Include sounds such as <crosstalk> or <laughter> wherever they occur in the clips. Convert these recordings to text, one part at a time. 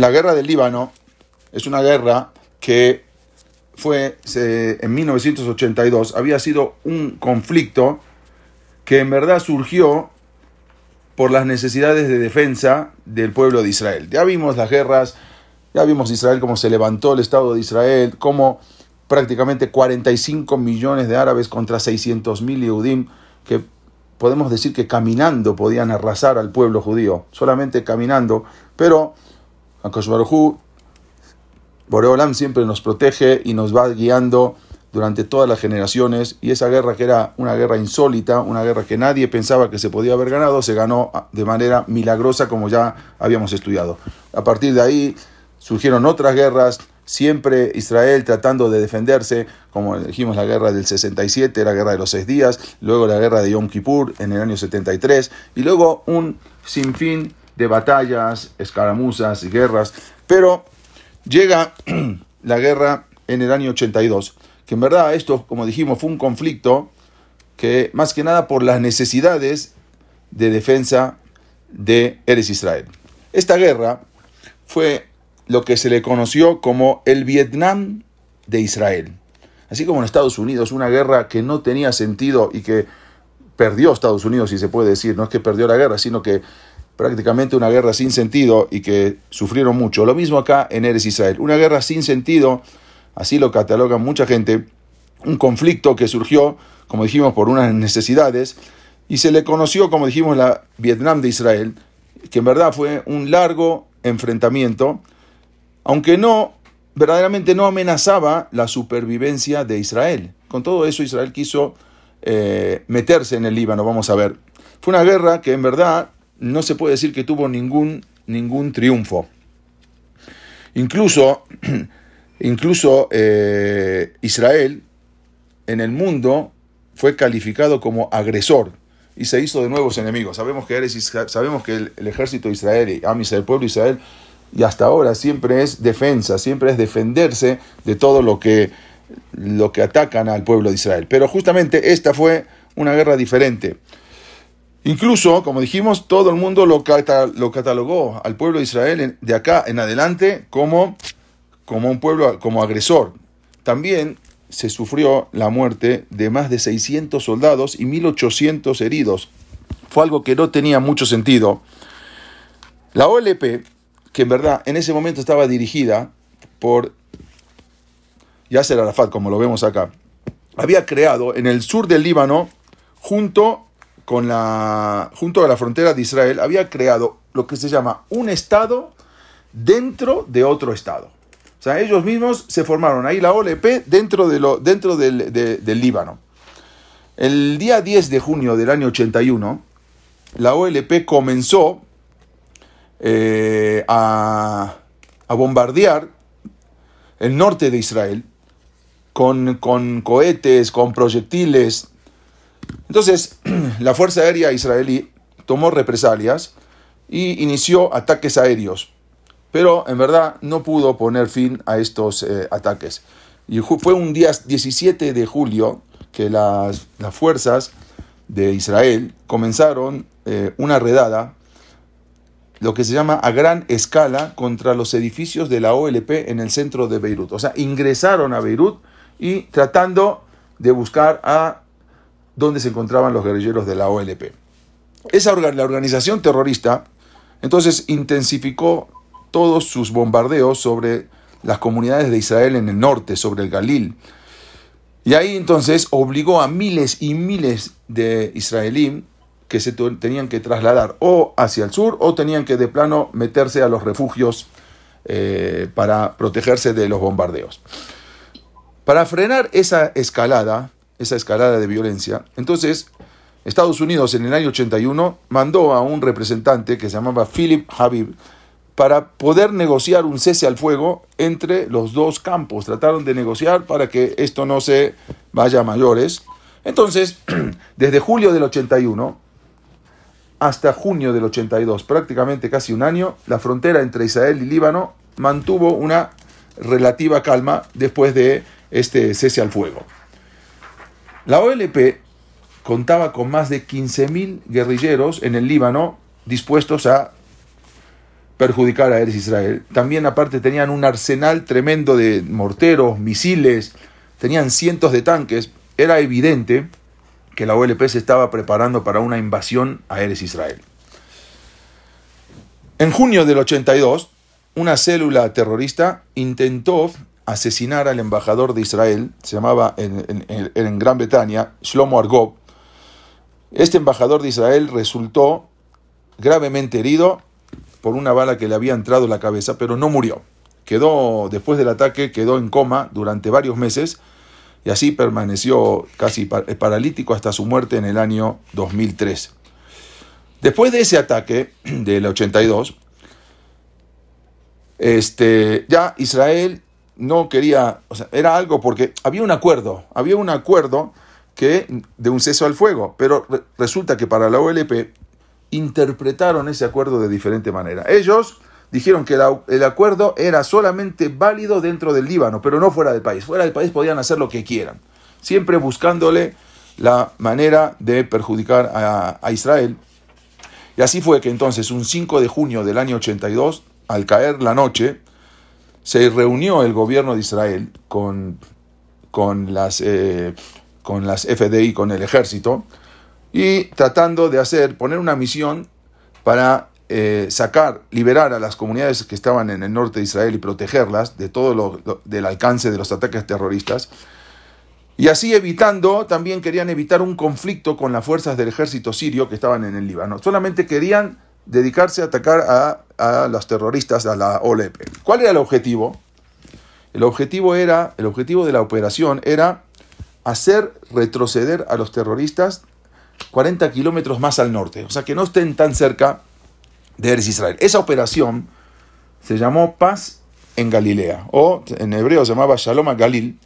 la guerra del Líbano es una guerra que fue en 1982, había sido un conflicto que en verdad surgió por las necesidades de defensa del pueblo de Israel. Ya vimos las guerras, ya vimos Israel cómo se levantó el Estado de Israel, cómo prácticamente 45 millones de árabes contra 600 mil Yehudim, que podemos decir que caminando podían arrasar al pueblo judío, solamente caminando, pero Akash Boreolam siempre nos protege y nos va guiando durante todas las generaciones y esa guerra que era una guerra insólita, una guerra que nadie pensaba que se podía haber ganado, se ganó de manera milagrosa como ya habíamos estudiado. A partir de ahí surgieron otras guerras, siempre Israel tratando de defenderse, como dijimos la guerra del 67, la guerra de los seis días, luego la guerra de Yom Kippur en el año 73 y luego un sinfín de batallas, escaramuzas y guerras, pero Llega <clears throat> la guerra en el año 82, que en verdad esto, como dijimos, fue un conflicto que más que nada por las necesidades de defensa de Eres Israel. Esta guerra fue lo que se le conoció como el Vietnam de Israel. Así como en Estados Unidos, una guerra que no tenía sentido y que perdió Estados Unidos, si se puede decir, no es que perdió la guerra, sino que prácticamente una guerra sin sentido y que sufrieron mucho. Lo mismo acá en Eres Israel. Una guerra sin sentido, así lo cataloga mucha gente, un conflicto que surgió, como dijimos, por unas necesidades y se le conoció, como dijimos, la Vietnam de Israel, que en verdad fue un largo enfrentamiento, aunque no, verdaderamente no amenazaba la supervivencia de Israel. Con todo eso Israel quiso eh, meterse en el Líbano, vamos a ver. Fue una guerra que en verdad no se puede decir que tuvo ningún, ningún triunfo. Incluso, <clears throat> incluso eh, Israel en el mundo fue calificado como agresor y se hizo de nuevos enemigos. Sabemos que, sabemos que el, ejército de Israel, Amis, el pueblo de Israel, y hasta ahora siempre es defensa, siempre es defenderse de todo lo que, lo que atacan al pueblo de Israel. Pero justamente esta fue una guerra diferente. Incluso, como dijimos, todo el mundo lo, lo catalogó al pueblo de Israel de acá en adelante como, como un pueblo, como agresor. También se sufrió la muerte de más de 600 soldados y 1800 heridos. Fue algo que no tenía mucho sentido. La OLP, que en verdad en ese momento estaba dirigida por Yasser Arafat, como lo vemos acá, había creado en el sur del Líbano, junto con la, junto a la frontera de Israel, había creado lo que se llama un Estado dentro de otro Estado. O sea, ellos mismos se formaron ahí la OLP dentro, de lo, dentro del, del Líbano. El día 10 de junio del año 81, la OLP comenzó eh, a, a, bombardear el norte de Israel con, con cohetes, con proyectiles, entonces, <clears throat> la Fuerza Aérea Israelí tomó represalias y inició ataques aéreos, pero en verdad no pudo poner fin a estos eh, ataques. Y fue un día 17 de julio que las, fuerzas de Israel comenzaron eh, una redada, lo que se llama a gran escala, contra los edificios de la OLP en el centro de Beirut. O sea, ingresaron a Beirut y tratando de buscar a donde se encontraban los guerrilleros de la OLP. Esa la organización terrorista entonces intensificó todos sus bombardeos sobre las comunidades de Israel en el norte, sobre el Galil. Y ahí entonces obligó a miles y miles de israelíes que se tenían que trasladar o hacia el sur o tenían que de plano meterse a los refugios eh, para protegerse de los bombardeos. Para frenar esa escalada, esa escalada de violencia. Entonces, Estados Unidos en el año 81 mandó a un representante que se llamaba Philip Habib para poder negociar un cese al fuego entre los dos campos. Trataron de negociar para que esto no se vaya a mayores. Entonces, <clears throat> desde julio del 81 hasta junio del 82, prácticamente casi un año, la frontera entre Israel y Líbano mantuvo una relativa calma después de este cese al fuego. La OLP contaba con más de 15.000 guerrilleros en el Líbano dispuestos a perjudicar a Eres Israel. También aparte tenían un arsenal tremendo de morteros, misiles, tenían cientos de tanques. Era evidente que la OLP se estaba preparando para una invasión a Eres Israel. En junio del 82, una célula terrorista intentó asesinar al embajador de Israel, se llamaba en, en Gran Bretaña, Shlomo Argov. Este embajador de Israel resultó gravemente herido por una bala que le había entrado en la cabeza, pero no murió. Quedó, después del ataque, quedó en coma durante varios meses y así permaneció casi paralítico hasta su muerte en el año 2003. Después de ese ataque <clears throat> del 82, este, ya Israel no quería, o sea, era algo porque había un acuerdo, había un acuerdo que de un ceso al fuego, pero resulta que para la OLP interpretaron ese acuerdo de diferente manera. Ellos dijeron que el acuerdo era solamente válido dentro del Líbano, pero no fuera del país. Fuera del país podían hacer lo que quieran, siempre buscándole la manera de perjudicar a, a Israel. Y así fue que entonces, un 5 de junio del año 82, al caer la noche, se reunió el gobierno de Israel con, con, las, eh, con las FDI, con el ejército, y tratando de hacer, poner una misión para eh, sacar, liberar a las comunidades que estaban en el norte de Israel y protegerlas de todo lo, del alcance de los ataques terroristas. Y así evitando, también querían evitar un conflicto con las fuerzas del ejército sirio que estaban en el Líbano. Solamente querían dedicarse a atacar a, a los terroristas, a la OLP. ¿Cuál era el objetivo? El objetivo era, el objetivo de la operación era hacer retroceder a los terroristas 40 kilómetros más al norte, o sea que no estén tan cerca de Eres Israel. Esa operación se llamó Paz en Galilea, o en hebreo se llamaba Shalom a Galil.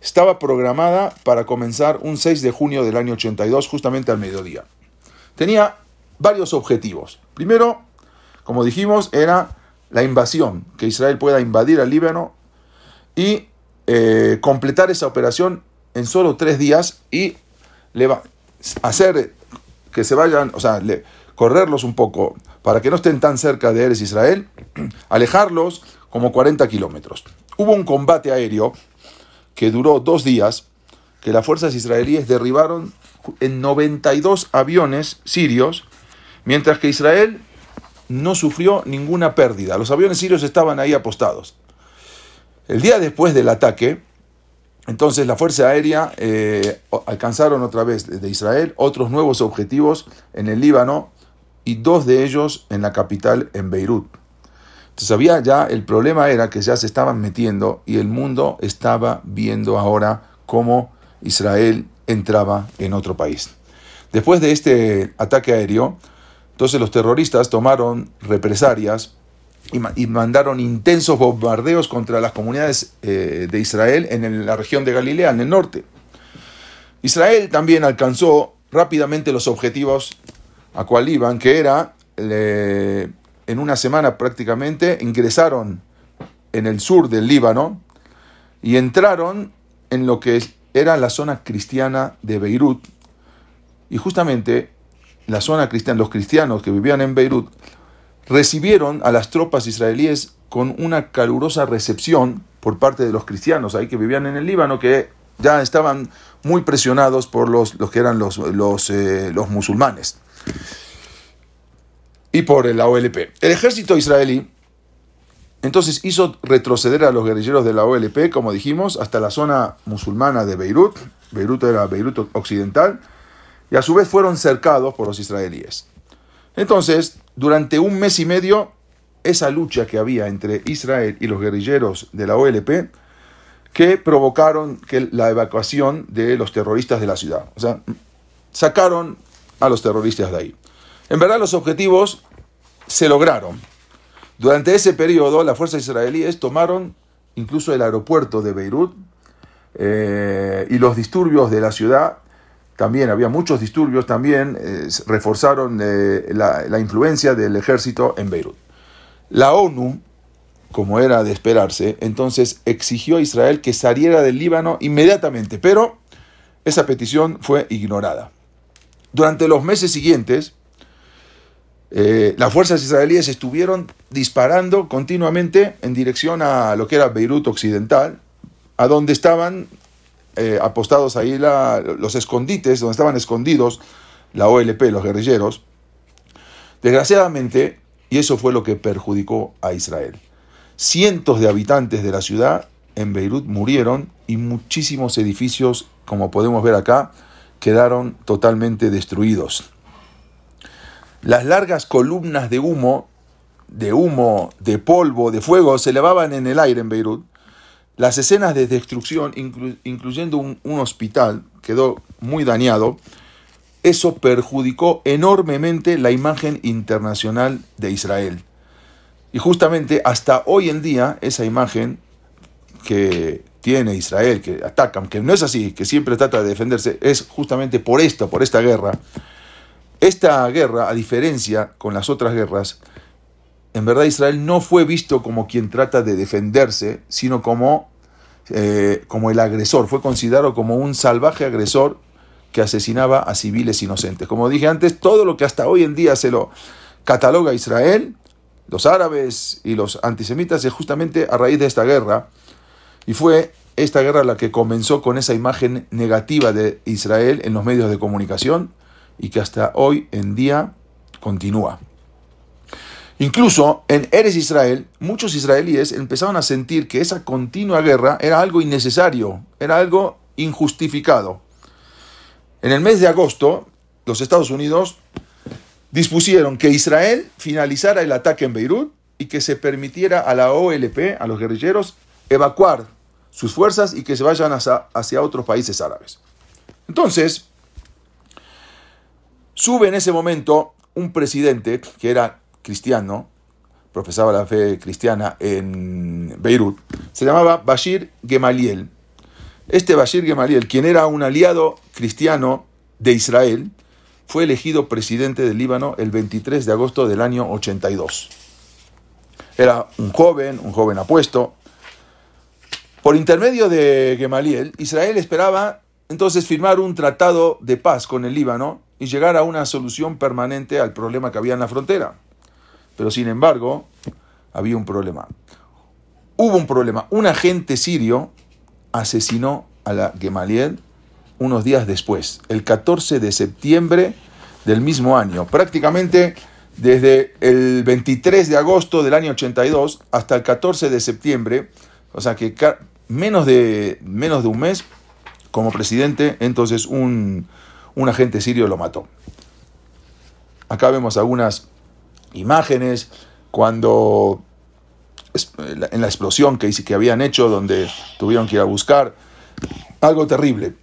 Estaba programada para comenzar un 6 de junio del año 82, justamente al mediodía. Tenía varios objetivos. Primero, como dijimos, era la invasión, que Israel pueda invadir al Líbano y eh, completar esa operación en solo tres días y hacer que se vayan, o sea, correrlos un poco para que no estén tan cerca de Eres Israel, <clears throat> alejarlos como 40 kilómetros. Hubo un combate aéreo que duró dos días, que las fuerzas israelíes derribaron en 92 aviones sirios, mientras que Israel no sufrió ninguna pérdida. Los aviones sirios estaban ahí apostados. El día después del ataque, entonces la Fuerza Aérea eh, alcanzaron otra vez de Israel otros nuevos objetivos en el Líbano y dos de ellos en la capital, en Beirut. Entonces había ya, el problema era que ya se estaban metiendo y el mundo estaba viendo ahora cómo Israel entraba en otro país. Después de este ataque aéreo, entonces los terroristas tomaron represalias y, mandaron intensos bombardeos contra las comunidades eh, de Israel en la región de Galilea, en el norte. Israel también alcanzó rápidamente los objetivos a cual iban, que era, en una semana prácticamente, ingresaron en el sur del Líbano y entraron en lo que era la zona cristiana de Beirut. Y justamente la zona cristiana, los cristianos que vivían en Beirut, recibieron a las tropas israelíes con una calurosa recepción por parte de los cristianos ahí que vivían en el Líbano, que ya estaban muy presionados por los, los que eran los, los, eh, los musulmanes y por la OLP. El ejército israelí entonces hizo retroceder a los guerrilleros de la OLP, como dijimos, hasta la zona musulmana de Beirut. Beirut era Beirut occidental. Y a su vez fueron cercados por los israelíes. Entonces, durante un mes y medio, esa lucha que había entre Israel y los guerrilleros de la OLP, que provocaron que la evacuación de los terroristas de la ciudad. O sea, sacaron a los terroristas de ahí. En verdad los objetivos se lograron. Durante ese periodo las fuerzas israelíes tomaron incluso el aeropuerto de Beirut eh, y los disturbios de la ciudad también había muchos disturbios, también eh, reforzaron eh, la, influencia del ejército en Beirut. La ONU, como era de esperarse, entonces exigió a Israel que saliera del Líbano inmediatamente, pero esa petición fue ignorada. Durante los meses siguientes, eh, las fuerzas israelíes estuvieron disparando continuamente en dirección a lo que era Beirut Occidental, a donde estaban eh, apostados ahí los escondites, donde estaban escondidos la OLP, los guerrilleros. Desgraciadamente, y eso fue lo que perjudicó a Israel, cientos de habitantes de la ciudad en Beirut murieron y muchísimos edificios, como podemos ver acá, quedaron totalmente destruidos. Las largas columnas de humo, de humo, de polvo, de fuego, se elevaban en el aire en Beirut. Las escenas de destrucción, incluyendo un, un hospital, quedó muy dañado. Eso perjudicó enormemente la imagen internacional de Israel. Y justamente hasta hoy en día esa imagen que tiene Israel, que atacan, que no es así, que siempre trata de defenderse, es justamente por esto, por esta guerra, esta guerra, a diferencia con las otras guerras, en verdad Israel no fue visto como quien trata de defenderse, sino como, eh, como el agresor. Fue considerado como un salvaje agresor que asesinaba a civiles inocentes. Como dije antes, todo lo que hasta hoy en día se lo cataloga Israel, los árabes y los antisemitas, es justamente a raíz de esta guerra. Y fue esta guerra la que comenzó con esa imagen negativa de Israel en los medios de comunicación y que hasta hoy en día continúa. Incluso en Eres Israel, muchos israelíes empezaron a sentir que esa continua guerra era algo innecesario, era algo injustificado. En el mes de agosto, los Estados Unidos dispusieron que Israel finalizara el ataque en Beirut y que se permitiera a la OLP, a los guerrilleros, evacuar sus fuerzas y que se vayan hacia, hacia otros países árabes. Entonces, Sube en ese momento un presidente que era cristiano, profesaba la fe cristiana en Beirut, se llamaba Bashir Gemaliel. Este Bashir Gemaliel, quien era un aliado cristiano de Israel, fue elegido presidente del Líbano el 23 de agosto del año 82. Era un joven, un joven apuesto. Por intermedio de Gemaliel, Israel esperaba entonces firmar un tratado de paz con el Líbano y llegar a una solución permanente al problema que había en la frontera. Pero sin embargo, había un problema. Hubo un problema. Un agente sirio asesinó a la Gemaliel unos días después, el 14 de septiembre del mismo año. Prácticamente desde el 23 de agosto del año 82 hasta el 14 de septiembre, o sea que menos de, menos de un mes como presidente, entonces un, un agente sirio lo mató. Acá vemos algunas imágenes cuando en la explosión que, que habían hecho, donde tuvieron que ir a buscar, algo terrible.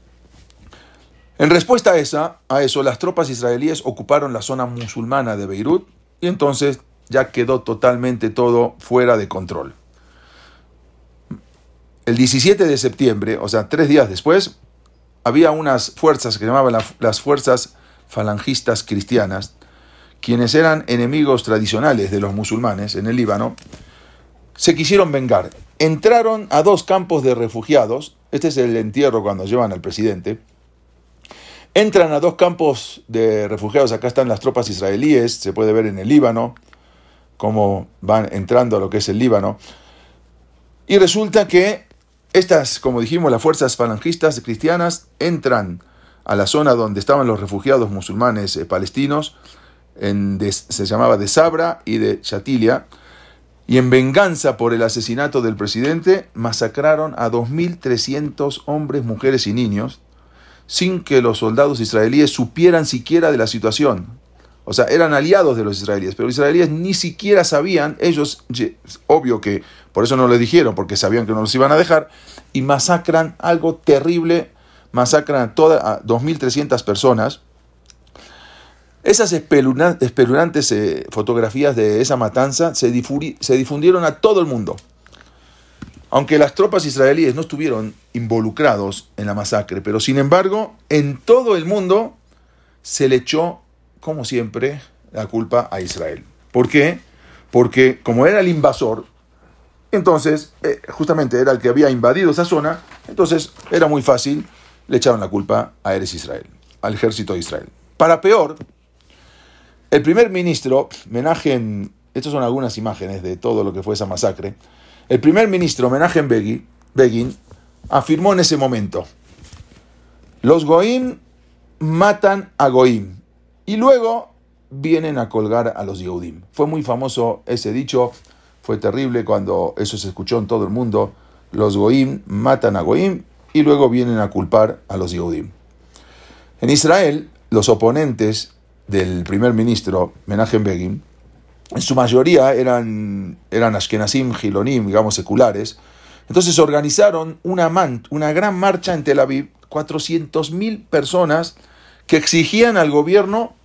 En respuesta a, esa, a eso, las tropas israelíes ocuparon la zona musulmana de Beirut y entonces ya quedó totalmente todo fuera de control. El 17 de septiembre, o sea, tres días después, había unas fuerzas que llamaban las fuerzas falangistas cristianas, quienes eran enemigos tradicionales de los musulmanes en el Líbano, se quisieron vengar. Entraron a dos campos de refugiados, este es el entierro cuando llevan al presidente, entran a dos campos de refugiados, acá están las tropas israelíes, se puede ver en el Líbano, cómo van entrando a lo que es el Líbano, y resulta que estas, como dijimos, las fuerzas falangistas cristianas entran a la zona donde estaban los refugiados musulmanes eh, palestinos, se llamaba de Sabra y de Chatilia, y en venganza por el asesinato del presidente masacraron a 2.300 hombres, mujeres y niños, sin que los soldados israelíes supieran siquiera de la situación. O sea, eran aliados de los israelíes, pero los israelíes ni siquiera sabían, ellos, obvio que por eso no lo dijeron, porque sabían que no los iban a dejar, y masacran algo terrible, masacran a, todas, a 2.300 personas. Esas espeluznantes eh, fotografías de esa matanza se, difundieron a todo el mundo. Aunque las tropas israelíes no estuvieron involucrados en la masacre, pero sin embargo, en todo el mundo se le echó como siempre, la culpa a Israel. ¿Por qué? Porque como era el invasor, entonces eh, justamente era el que había invadido esa zona, entonces era muy fácil, le echaban la culpa a Eres Israel, al ejército de Israel. Para peor, El primer ministro, Menachem, estas son algunas imágenes de todo lo que fue esa masacre. El primer ministro, Menachem Begin, Begin afirmó en ese momento, los Goim matan a Goim y luego vienen a colgar a los Yehudim. Fue muy famoso ese dicho, fue terrible cuando eso se escuchó en todo el mundo. Los Goim matan a Goim y luego vienen a culpar a los Yehudim. En Israel, los oponentes del primer ministro, Menachem Begin, en su mayoría eran, eran Ashkenazim, Gilonim, digamos seculares. Entonces organizaron una, una gran marcha en Tel Aviv, 400.000 personas que exigían al gobierno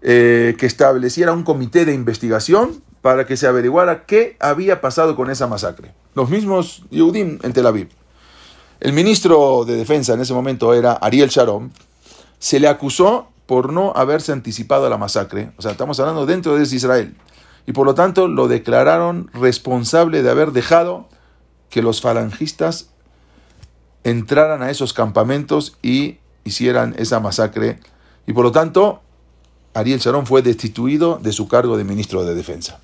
eh, que estableciera un comité de investigación para que se averiguara qué había pasado con esa masacre. Los mismos Yehudim en Tel Aviv. El ministro de Defensa en ese momento era Ariel Sharon. Se le acusó por no haberse anticipado a la masacre. O sea, estamos hablando dentro de Israel. Y por lo tanto lo declararon responsable de haber dejado que los falangistas entraran a esos campamentos y hicieran esa masacre. Y por lo tanto, Ariel Sharon fue destituido de su cargo de ministro de Defensa.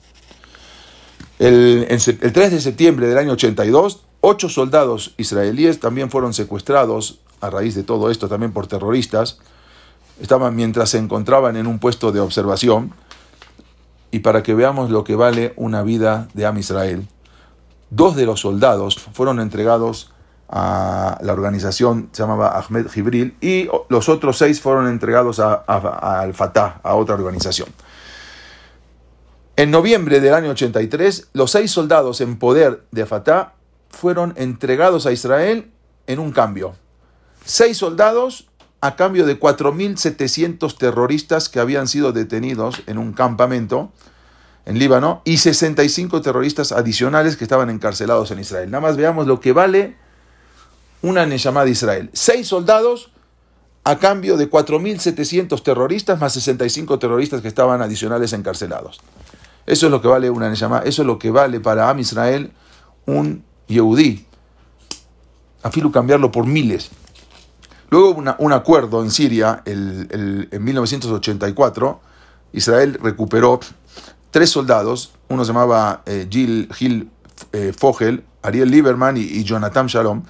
El, el 3 de septiembre del año 82, ocho soldados israelíes también fueron secuestrados a raíz de todo esto, también por terroristas. Estaban mientras se encontraban en un puesto de observación. Y para que veamos lo que vale una vida de Am Israel, dos de los soldados fueron entregados a la organización se llamaba Ahmed Jibril y los otros seis fueron entregados a, al Fatah, a otra organización. En noviembre del año 83, los seis soldados en poder de Fatah fueron entregados a Israel en un cambio. Seis soldados a cambio de 4.700 terroristas que habían sido detenidos en un campamento en Líbano y 65 terroristas adicionales que estaban encarcelados en Israel. Nada más veamos lo que vale una llamada de Israel. Seis soldados a cambio de 4.700 terroristas más 65 terroristas que estaban adicionales encarcelados. Eso es lo que vale una eso es lo que vale para Am Israel un Yehudí. Afilu cambiarlo por miles. Luego hubo un acuerdo en Siria en 1984. Israel recuperó tres soldados. Uno se llamaba eh, Gil, eh, Fogel, Ariel Lieberman y, y Jonathan Shalom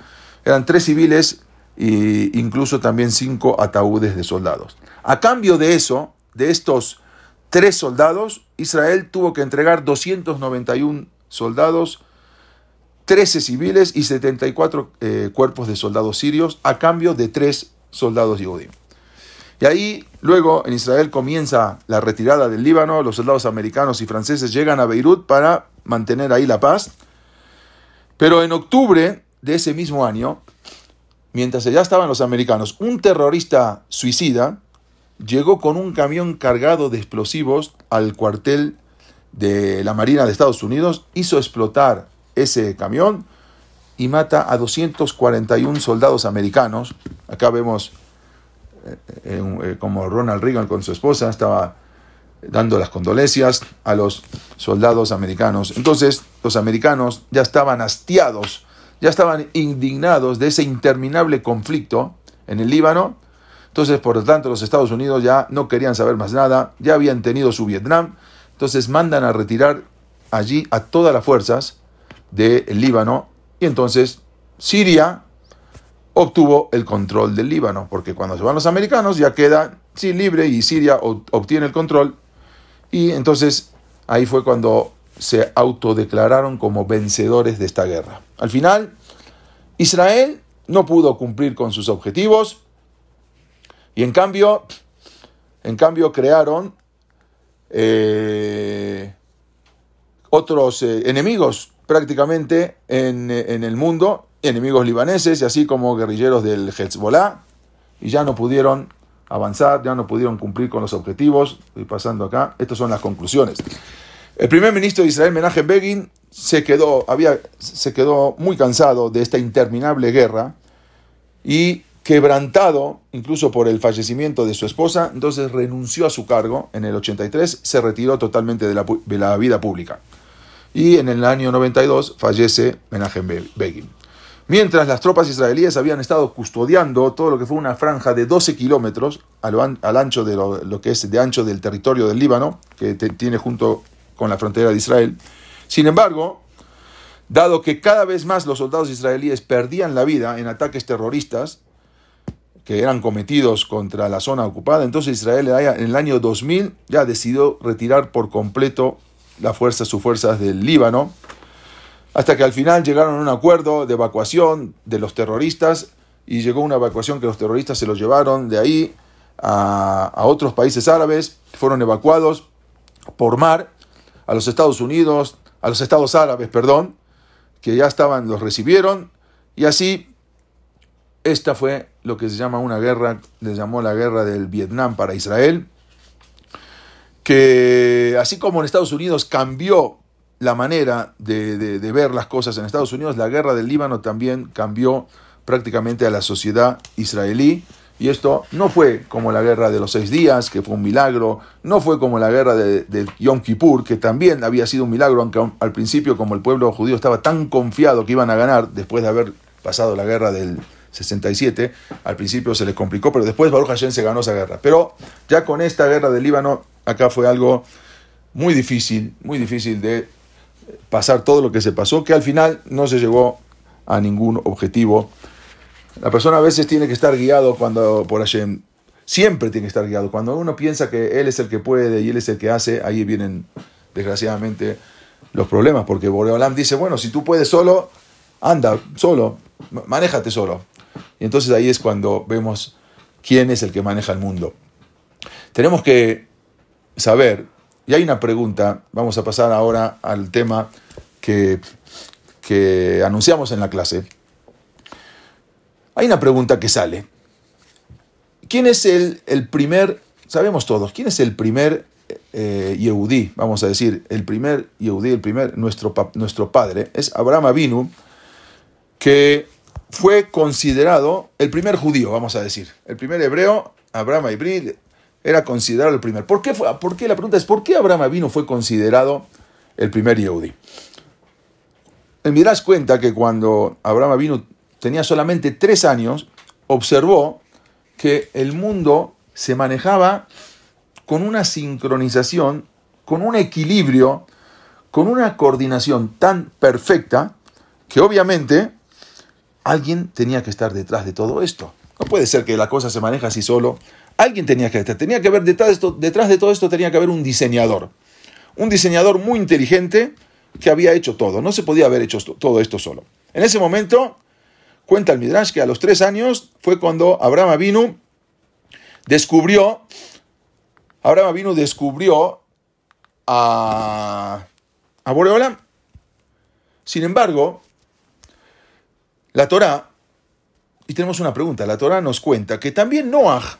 eran tres civiles e incluso también cinco ataúdes de soldados. A cambio de eso, de estos tres soldados, Israel tuvo que entregar 291 soldados, 13 civiles y 74 eh, cuerpos de soldados sirios a cambio de tres soldados judíos. Y ahí luego en Israel comienza la retirada del Líbano, los soldados americanos y franceses llegan a Beirut para mantener ahí la paz. Pero en octubre de ese mismo año, mientras ya estaban los americanos, un terrorista suicida llegó con un camión cargado de explosivos al cuartel de la Marina de Estados Unidos, hizo explotar ese camión y mata a 241 soldados americanos. Acá vemos eh, eh, eh, como Ronald Reagan con su esposa estaba dando las condolencias a los soldados americanos. Entonces los americanos ya estaban hastiados ya estaban indignados de ese interminable conflicto en el Líbano. Entonces, por lo tanto, los Estados Unidos ya no querían saber más nada, ya habían tenido su Vietnam. Entonces mandan a retirar allí a todas las fuerzas del Líbano y entonces Siria obtuvo el control del Líbano, porque cuando se van los americanos ya queda sí, libre y Siria obtiene el control. Y entonces ahí fue cuando se autodeclararon como vencedores de esta guerra. Al final, Israel no pudo cumplir con sus objetivos y en cambio, en cambio crearon eh, otros eh, enemigos prácticamente en, en, el mundo, enemigos libaneses y así como guerrilleros del Hezbollah, y ya no pudieron avanzar, ya no pudieron cumplir con los objetivos. Estoy pasando acá, estas son las conclusiones. El primer ministro de Israel, Menachem Begin, se quedó, había, se quedó muy cansado de esta interminable guerra y quebrantado incluso por el fallecimiento de su esposa, entonces renunció a su cargo en el 83, se retiró totalmente de la, de la vida pública. Y en el año 92 fallece Menachem Begin. Mientras las tropas israelíes habían estado custodiando todo lo que fue una franja de 12 kilómetros al, ancho de lo, que es de ancho del territorio del Líbano, que tiene junto con la frontera de Israel. Sin embargo, dado que cada vez más los soldados israelíes perdían la vida en ataques terroristas que eran cometidos contra la zona ocupada, entonces Israel en el año 2000 ya decidió retirar por completo la fuerza, sus fuerzas del Líbano, hasta que al final llegaron a un acuerdo de evacuación de los terroristas y llegó una evacuación que los terroristas se los llevaron de ahí a, otros países árabes, fueron evacuados por mar a los Estados Unidos, a los Estados Árabes, perdón, que ya estaban, los recibieron y así esta fue lo que se llama una guerra, le llamó la guerra del Vietnam para Israel, que así como en Estados Unidos cambió la manera de, ver las cosas en Estados Unidos, la guerra del Líbano también cambió prácticamente a la sociedad israelí. Y esto no fue como la guerra de los seis días, que fue un milagro, no fue como la guerra de, Yom Kippur, que también había sido un milagro, aunque al principio como el pueblo judío estaba tan confiado que iban a ganar, después de haber pasado la guerra del 67, al principio se les complicó, pero después Baruch Hashem se ganó esa guerra. Pero ya con esta guerra del Líbano, acá fue algo muy difícil, muy difícil de pasar todo lo que se pasó, que al final no se llegó a ningún objetivo. La persona a veces tiene que estar guiado cuando por Hashem, siempre tiene que estar guiado. Cuando uno piensa que él es el que puede y él es el que hace, ahí vienen desgraciadamente los problemas, porque Boreolam dice, bueno, si tú puedes solo, anda solo, manéjate solo. Entonces ahí es cuando vemos quién es el que maneja el mundo. Tenemos que saber y hay una pregunta, vamos a pasar ahora al tema que, anunciamos en la clase. Hay una pregunta que sale. ¿Quién es el, el primer, sabemos todos, quién es el primer eh, Yehudí, vamos a decir, el primer Yehudí, el primer, nuestro, nuestro padre, es Abraham Avinu, que fue considerado el primer judío, vamos a decir, el primer hebreo, Abraham Ibril, era considerado el primer. ¿Por qué, fue, ¿Por qué? La pregunta es, ¿por qué Abraham Avino fue considerado el primer Yehudi? El Midrash cuenta que cuando Abraham Avino tenía solamente tres años, observó que el mundo se manejaba con una sincronización, con un equilibrio, con una coordinación tan perfecta que obviamente alguien tenía que estar detrás de todo esto. No puede ser que la cosa se maneja así solo Alguien tenía que estar, tenía que haber detrás de, esto, detrás de todo esto tenía que haber un diseñador. Un diseñador muy inteligente que había hecho todo. No se podía haber hecho todo esto solo. En ese momento, cuenta el Midrash que a los tres años fue cuando Abraham vino descubrió, Abraham vino descubrió a, a Boreolam. Sin embargo, la Torah, y tenemos una pregunta, la Torah nos cuenta que también Noah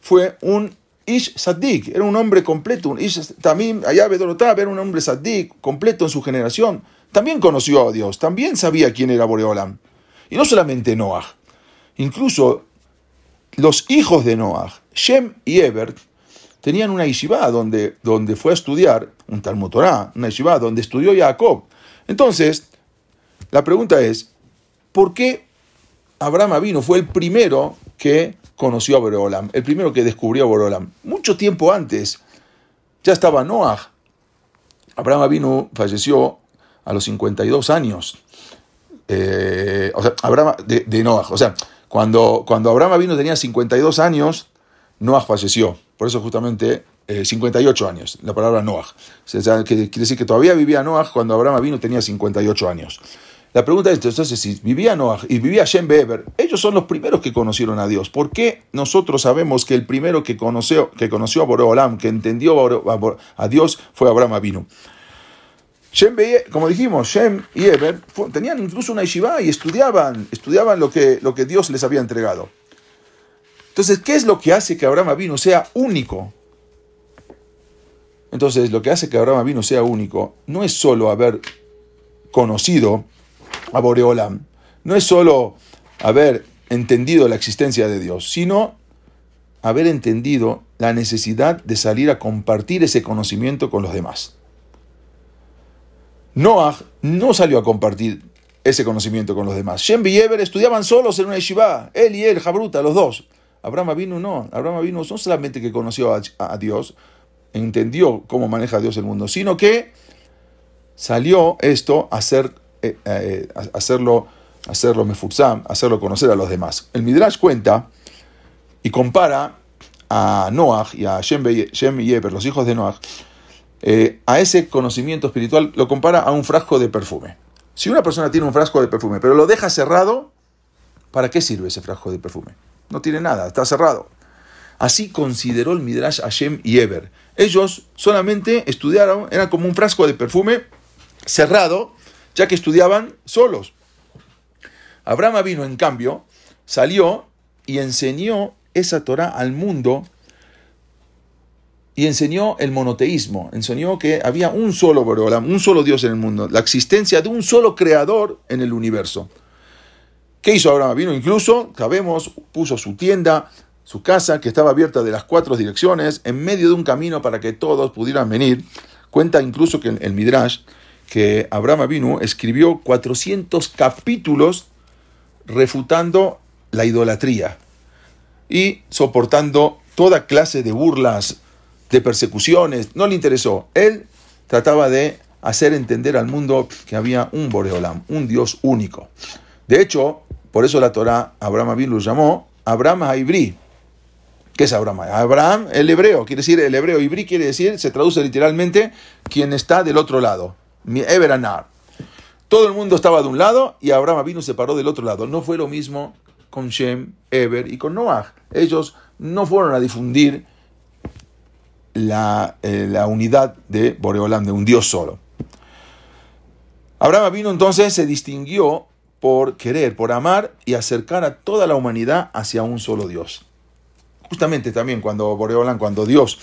fue un Ish Saddik, era un hombre completo, un Ish Tamim, allá Bedorotab era un hombre Saddik, completo en su generación. También conoció a Dios, también sabía quién era Boreolam. Y no solamente Noah, incluso los hijos de Noah, Shem y Eber, tenían una yeshiva donde, donde fue a estudiar, un Talmud Torah, una yeshiva donde estudió Jacob. Entonces, la pregunta es, ¿por qué Abraham vino fue el primero que conoció a Boreolam, el primero que descubrió a Boreolam. Mucho tiempo antes ya estaba Noah. Abraham Avinu falleció a los 52 años. Eh, o sea, de, Noah. O sea, cuando, cuando Abraham Avinu tenía 52 años, Noah falleció. Por eso justamente 58 eh, años, la palabra Noah. Sea, quiere decir que todavía vivía Noah cuando Abraham Avinu tenía 58 años. La pregunta es, entonces, si vivía Noah y vivía Shem Beber, ellos son los primeros que conocieron a Dios. ¿Por qué nosotros sabemos que el primero que conoció, que conoció a Boreolam, que entendió a Dios, fue Abraham Avinu? Shem como dijimos, Shem y Eber tenían incluso una yeshiva y estudiaban, estudiaban lo que, lo que Dios les había entregado. Entonces, ¿qué es lo que hace que Abraham Avinu sea único? Entonces, lo que hace que Abraham Avinu sea único no es solo haber conocido a Boreolam no es solo haber entendido la existencia de Dios, sino haber entendido la necesidad de salir a compartir ese conocimiento con los demás. Noah no salió a compartir ese conocimiento con los demás. Shem y Eber estudiaban solos en una yeshiva, él y él, Jabruta, los dos. Abraham vino no, Abraham vino no solamente que conoció a, Dios, entendió cómo maneja Dios el mundo, sino que salió esto a hacer, eh, eh, hacerlo, hacerlo hacerlo conocer a los demás. El Midrash cuenta y compara a Noah y a Shem, y Eber, los hijos de Noah, eh, a ese conocimiento espiritual, lo compara a un frasco de perfume. Si una persona tiene un frasco de perfume, pero lo deja cerrado, ¿para qué sirve ese frasco de perfume? No tiene nada, está cerrado. Así consideró el Midrash Hashem y Eber. Ellos solamente estudiaron, era como un frasco de perfume cerrado, ya que estudiaban solos. Abraham vino, en cambio, salió y enseñó esa Torah al mundo y enseñó el monoteísmo, enseñó que había un solo un solo Dios en el mundo, la existencia de un solo creador en el universo. ¿Qué hizo Abraham? Vino incluso, sabemos, puso su tienda, su casa, que estaba abierta de las cuatro direcciones, en medio de un camino para que todos pudieran venir. Cuenta incluso que el Midrash, que Abraham vino, escribió 400 capítulos refutando la idolatría y soportando toda clase de burlas, de persecuciones, no le interesó. Él trataba de hacer entender al mundo que había un Boreolam, un Dios único. De hecho, por eso la Torah, Abraham Abin lo llamó Abraham Ibri. ¿Qué es Abraham? Abraham, el hebreo, quiere decir el hebreo. Ibri quiere decir, se traduce literalmente, quien está del otro lado. Eberanar. Todo el mundo estaba de un lado y Abraham vino se paró del otro lado. No fue lo mismo con Shem, Eber y con Noah. Ellos no fueron a difundir la, eh, la unidad de Boreolam, de un Dios solo. Abraham vino entonces se distinguió por querer, por amar y acercar a toda la humanidad hacia un solo Dios. Justamente también cuando Boreolam, cuando Dios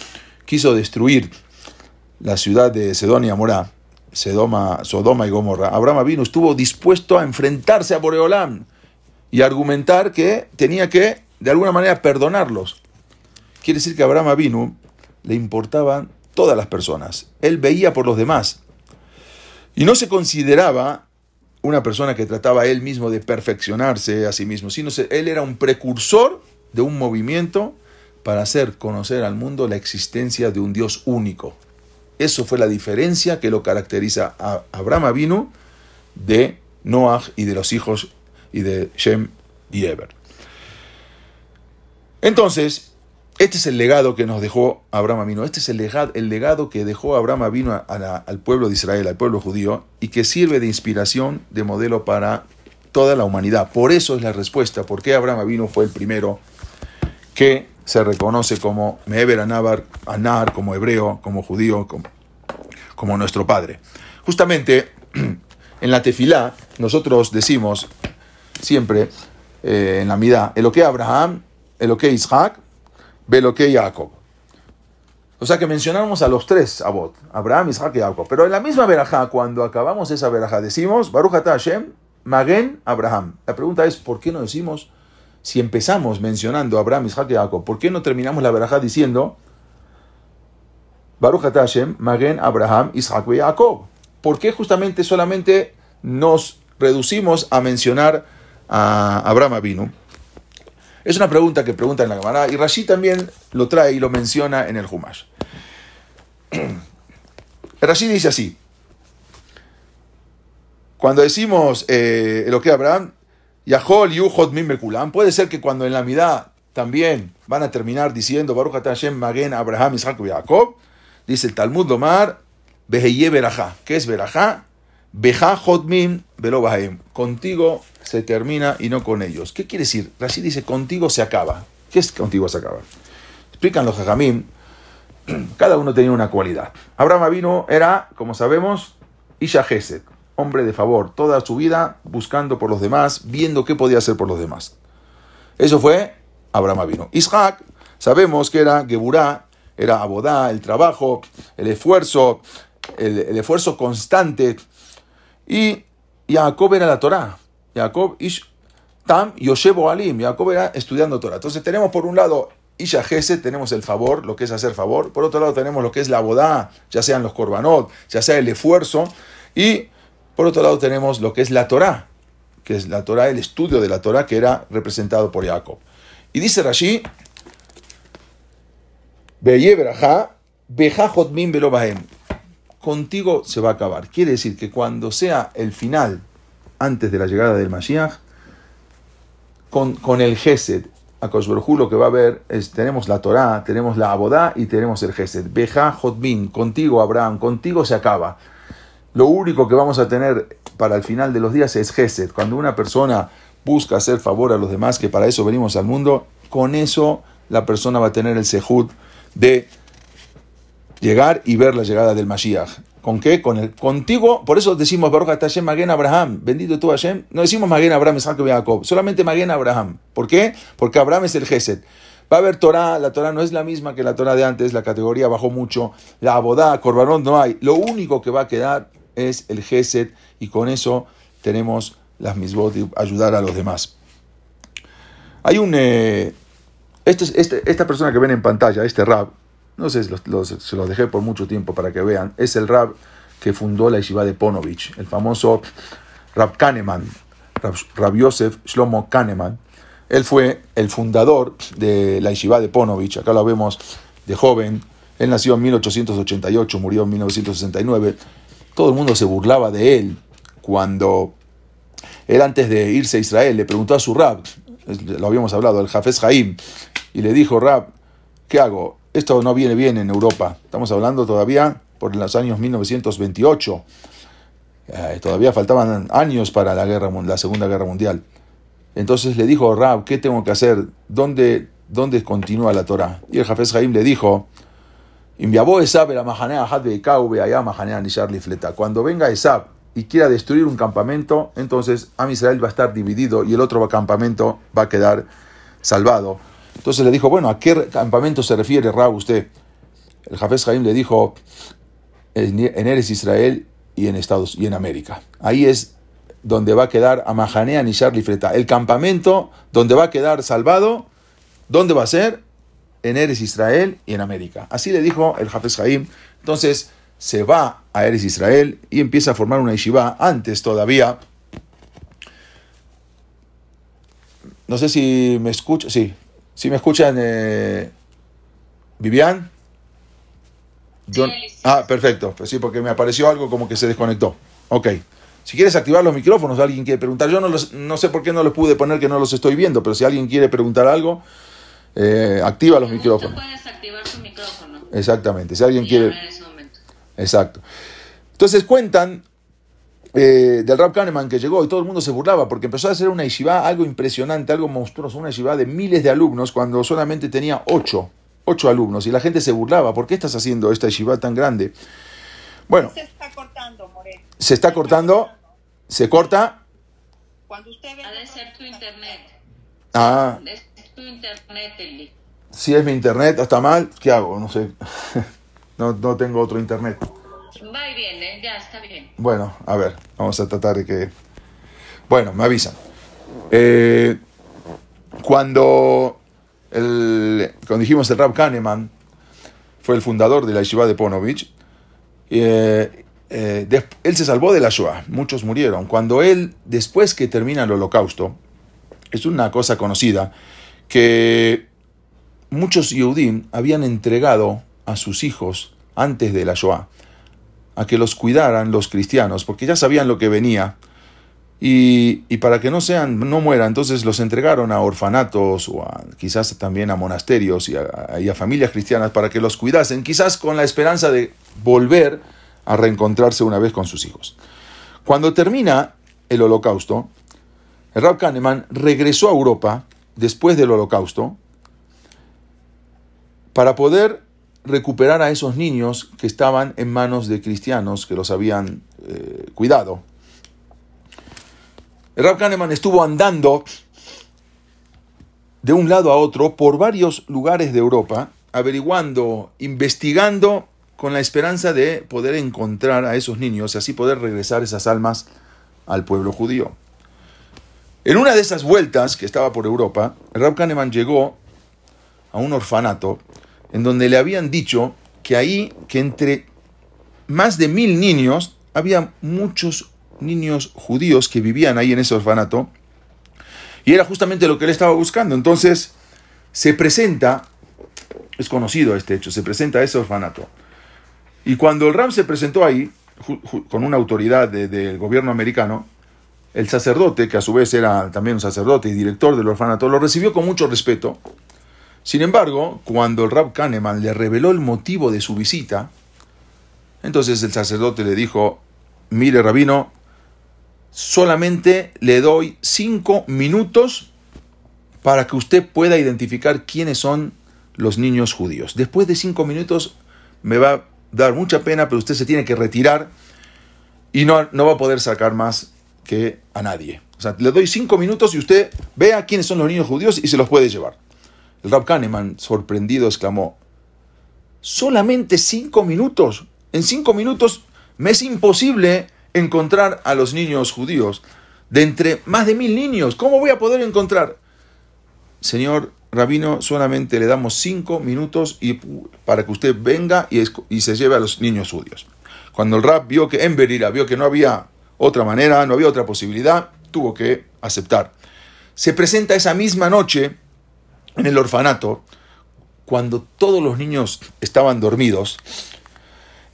quiso destruir la ciudad de Sedonia Morá, Sodoma, y Gomorra, Abraham vino, estuvo dispuesto a enfrentarse a Boreolam y argumentar que tenía que, de alguna manera, perdonarlos. Quiere decir que a Abraham vino le importaban todas las personas. Él veía por los demás. Y no se consideraba una persona que trataba él mismo de perfeccionarse a sí mismo, sino él era un precursor de un movimiento para hacer conocer al mundo la existencia de un Dios único. Eso fue la diferencia que lo caracteriza a Abraham Avinu de Noah y de los hijos y de Shem y Eber. Entonces, este es el legado que nos dejó Abraham Avinu, este es el legado, el legado que dejó Abraham Avinu al pueblo de Israel, al pueblo judío, y que sirve de inspiración, de modelo para toda la humanidad. Por eso es la respuesta, por qué Abraham Avinu fue el primero que se reconoce como Meber Anabar, Anar, como hebreo, como judío, como, nuestro padre. Justamente <clears throat> en la tefilá nosotros decimos siempre eh, en la midá, el que Abraham, el que Isaac, lo que Jacob. O sea que mencionamos a los tres Abot, Abraham, Isaac y Jacob. Pero en la misma verajá, cuando acabamos esa verajá, decimos, Baruch Hashem, Magen, Abraham. La pregunta es, ¿por qué no decimos si empezamos mencionando a Abraham, Isaac y Jacob, ¿por qué no terminamos la verajá diciendo Baruch Hashem, Magen, Abraham, Isaac y Jacob? ¿Por qué justamente solamente nos reducimos a mencionar a Abraham Avinu? Es una pregunta que pregunta en la cámara y Rashi también lo trae y lo menciona en el Humash. <clears throat> Rashi dice así: Cuando decimos eh, lo que Abraham, Yahol, Yuhot, Mimekulam. Puede ser que cuando en la mitad también van a terminar diciendo Baruch Hashem, Magen, Abraham, Isaac Jacob. Dice el Talmud Lomar, Beheye Berajá. ¿Qué es Berajá? Beja Hotmin Velo Contigo se termina y no con ellos. ¿Qué quiere decir? Rashi dice, contigo se acaba. ¿Qué es contigo se acaba? Explican los Jajamim, <clears throat> cada uno tenía una cualidad. Abraham vino era, como sabemos, Isha hombre de favor, toda su vida buscando por los demás, viendo qué podía hacer por los demás. Eso fue Abraham vino. Isaac, sabemos que era Geburá, era Abodá, el trabajo, el esfuerzo, el, esfuerzo constante. Y Jacob era la Torá. Jacob Ish Tam Yoshebo Alim. Jacob era estudiando Torah. Entonces tenemos por un lado Isha tenemos el favor, lo que es hacer favor. Por otro lado tenemos lo que es la bodá, ya sean los korbanot, ya sea el esfuerzo. Y por otro lado tenemos lo que es la Torah, que es la Torah, el estudio de la Torah que era representado por Jacob. Y dice Rashi, contigo se va a acabar. Quiere decir que cuando sea el final, antes de la llegada del Mashiach, con, con el Gesed, a Koshberhu lo que va a haber es, tenemos la Torah, tenemos la Abodá y tenemos el Gesed. Beja Jotbin, contigo Abraham, contigo se acaba. Lo único que vamos a tener para el final de los días es Gesed. Cuando una persona busca hacer favor a los demás, que para eso venimos al mundo, con eso la persona va a tener el sehud de llegar y ver la llegada del Mashiach. ¿Con qué? Con el contigo. Por eso decimos Baruch Hashem Magen Abraham. Bendito tú Hashem. No decimos Magen Abraham, Isaac y Jacob. Solamente Magen Abraham. ¿Por qué? Porque Abraham es el Gesed. Va a haber Torah. La Torah no es la misma que la Torah de antes. La categoría bajó mucho. La Abodá, Corbanón no hay. Lo único que va a quedar es el Gesed. Y con eso tenemos las misbot y ayudar a los demás. Hay un... Eh, este, este, esta persona que ven en pantalla, este rab, no sé, se los dejé por mucho tiempo para que vean, es el rab que fundó la yeshiva de Ponovich, el famoso Rab Kahneman, Rab, Yosef Shlomo Kahneman. Él fue el fundador de la yeshiva de Ponovich, acá lo vemos de joven, él nació en 1888, murió en 1969. Todo el mundo se burlaba de él cuando él antes de irse a Israel le preguntó a su rab, lo habíamos hablado, el Jafes Haim, y le dijo, rab, ¿qué hago? Esto no viene bien en Europa. Estamos hablando todavía por los años 1928. Eh, todavía faltaban años para la, guerra, la Segunda Guerra Mundial. Entonces le dijo, Rab, ¿qué tengo que hacer? ¿Dónde, dónde continúa la Torah? Y el Jafes Haim le dijo, cuando venga Esab y quiera destruir un campamento, entonces Am Israel va a estar dividido y el otro campamento va a quedar salvado. Entonces le dijo, bueno, ¿a qué campamento se refiere Rab usted? El Jafes Jaim le dijo, en Eres Israel y en Estados y en América. Ahí es donde va a quedar Amahanea ni Charlie Freta. El campamento donde va a quedar salvado, ¿dónde va a ser? En Eres Israel y en América. Así le dijo el Jafes Jaim. Entonces se va a Eres Israel y empieza a formar una yeshiva. Antes todavía. No sé si me escucha. Sí, si me escuchan, eh, Vivian. ah, perfecto. Pues sí, porque me apareció algo como que se desconectó. Ok. Si quieres activar los micrófonos, alguien quiere preguntar. Yo no, no sé por qué no los pude poner que no los estoy viendo, pero si alguien quiere preguntar algo, eh, activa los micrófonos. puedes activar tu micrófono. Exactamente. Si alguien quiere. Exacto. Entonces cuentan eh, del Rab Kahneman que llegó y todo el mundo se burlaba porque empezó a hacer una yeshiva algo impresionante, algo monstruoso, una yeshiva de miles de alumnos cuando solamente tenía ocho, ocho alumnos y la gente se burlaba, ¿por qué estás haciendo esta yeshiva tan grande? Bueno, se está cortando, Moreno. Se está cortando, se corta. Cuando usted ve... Ha de ser tu internet. Ah. Es tu internet, Eli. Si es mi internet, está mal, ¿qué hago? No sé. <laughs> no, no tengo otro internet. Va y viene, ya está bien. Bueno, a ver, vamos a tratar de que. Bueno, me avisan. Eh, cuando, el, cuando dijimos el Rab Kahneman fue el fundador de la Yeshiva de Ponovich, eh, eh, él se salvó de la Shoah, muchos murieron. Cuando él, después que termina el holocausto, es una cosa conocida, que muchos Yehudim habían entregado a sus hijos antes de la Shoah a que los cuidaran los cristianos, porque ya sabían lo que venía. Y, para que no sean, no mueran, entonces los entregaron a orfanatos o quizás también a monasterios y a, familias cristianas para que los cuidasen, quizás con la esperanza de volver a reencontrarse una vez con sus hijos. Cuando termina el holocausto, el Rab Kahneman regresó a Europa después del holocausto para poder recuperar a esos niños que estaban en manos de cristianos que los habían eh, cuidado. El Rab Kahneman estuvo andando de un lado a otro por varios lugares de Europa, averiguando, investigando con la esperanza de poder encontrar a esos niños y así poder regresar esas almas al pueblo judío. En una de esas vueltas que estaba por Europa, el Rab Kahneman llegó a un orfanato en donde le habían dicho que ahí, que entre más de mil niños, había muchos niños judíos que vivían ahí en ese orfanato. Y era justamente lo que él estaba buscando. Entonces se presenta, es conocido este hecho, se presenta a ese orfanato. Y cuando el Ram se presentó ahí, con una autoridad del gobierno americano, el sacerdote, que a su vez era también un sacerdote y director del orfanato, lo recibió con mucho respeto. Sin embargo, cuando el Rab Kahneman le reveló el motivo de su visita, entonces el sacerdote le dijo, mire rabino, solamente le doy cinco minutos para que usted pueda identificar quiénes son los niños judíos. Después de cinco minutos me va a dar mucha pena, pero usted se tiene que retirar y no, no va a poder sacar más que a nadie. O sea, le doy cinco minutos y usted vea quiénes son los niños judíos y se los puede llevar. El Rab Kahneman, sorprendido, exclamó, ¿solamente cinco minutos? En cinco minutos me es imposible encontrar a los niños judíos. De entre más de mil niños, ¿cómo voy a poder encontrar? Señor Rabino, solamente le damos cinco minutos y, para que usted venga y, y, se lleve a los niños judíos. Cuando el Rab vio que en Berira, vio que no había otra manera, no había otra posibilidad, tuvo que aceptar. Se presenta esa misma noche en el orfanato, cuando todos los niños estaban dormidos,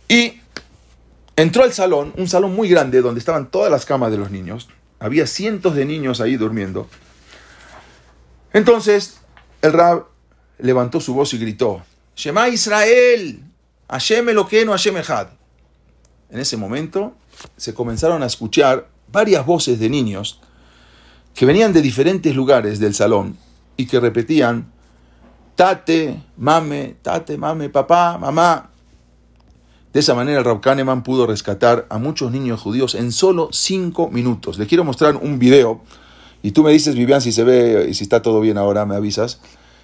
y entró al salón, un salón muy grande donde estaban todas las camas de los niños. Había cientos de niños ahí durmiendo. Entonces el rab levantó su voz y gritó, Shema Israel, Hashem no Hashem Echad. En ese momento se comenzaron a escuchar varias voces de niños que venían de diferentes lugares del salón y que repetían, tate, mame, tate, mame, papá, mamá. De esa manera el Kahneman pudo rescatar a muchos niños judíos en solo cinco minutos. Les quiero mostrar un video y tú me dices, Vivian, si se ve y si está todo bien ahora, me avisas.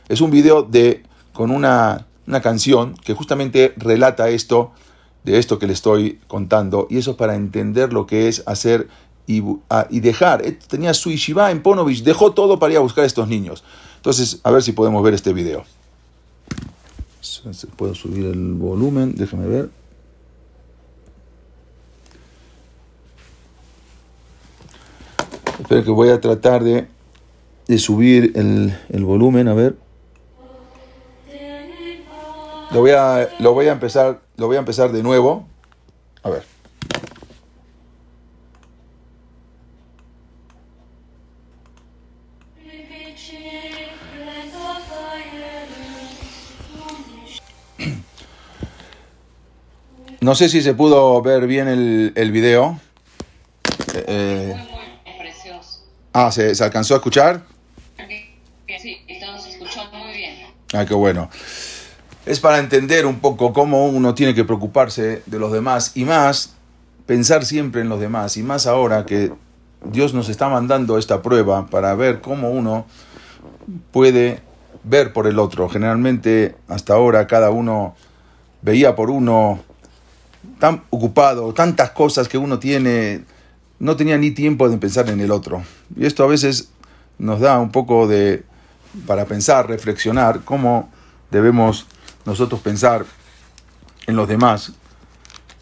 Es un video de, con una, una canción que justamente relata esto, de esto que le estoy contando, y eso es para entender lo que es hacer y, y dejar. Tenía su yeshiva en Ponovich, dejó todo para ir a buscar a estos niños. Entonces, a ver si podemos ver este video. Puedo subir el volumen, déjame ver. Espero que voy a tratar de, de subir el, el, volumen, a ver. Lo voy a, lo voy a empezar, lo voy a empezar de nuevo. A ver. No sé si se pudo ver bien el, el video. Eh, Ah, ¿se, ¿se, alcanzó a escuchar? Sí, se escuchó muy bien. Ah, qué bueno. Es para entender un poco cómo uno tiene que preocuparse de los demás y más pensar siempre en los demás y más ahora que Dios nos está mandando esta prueba para ver cómo uno puede ver por el otro. Generalmente hasta ahora cada uno veía por uno tan ocupado, tantas cosas que uno tiene no tenía ni tiempo de pensar en el otro. Y esto a veces nos da un poco de, para pensar, reflexionar, cómo debemos nosotros pensar en los demás.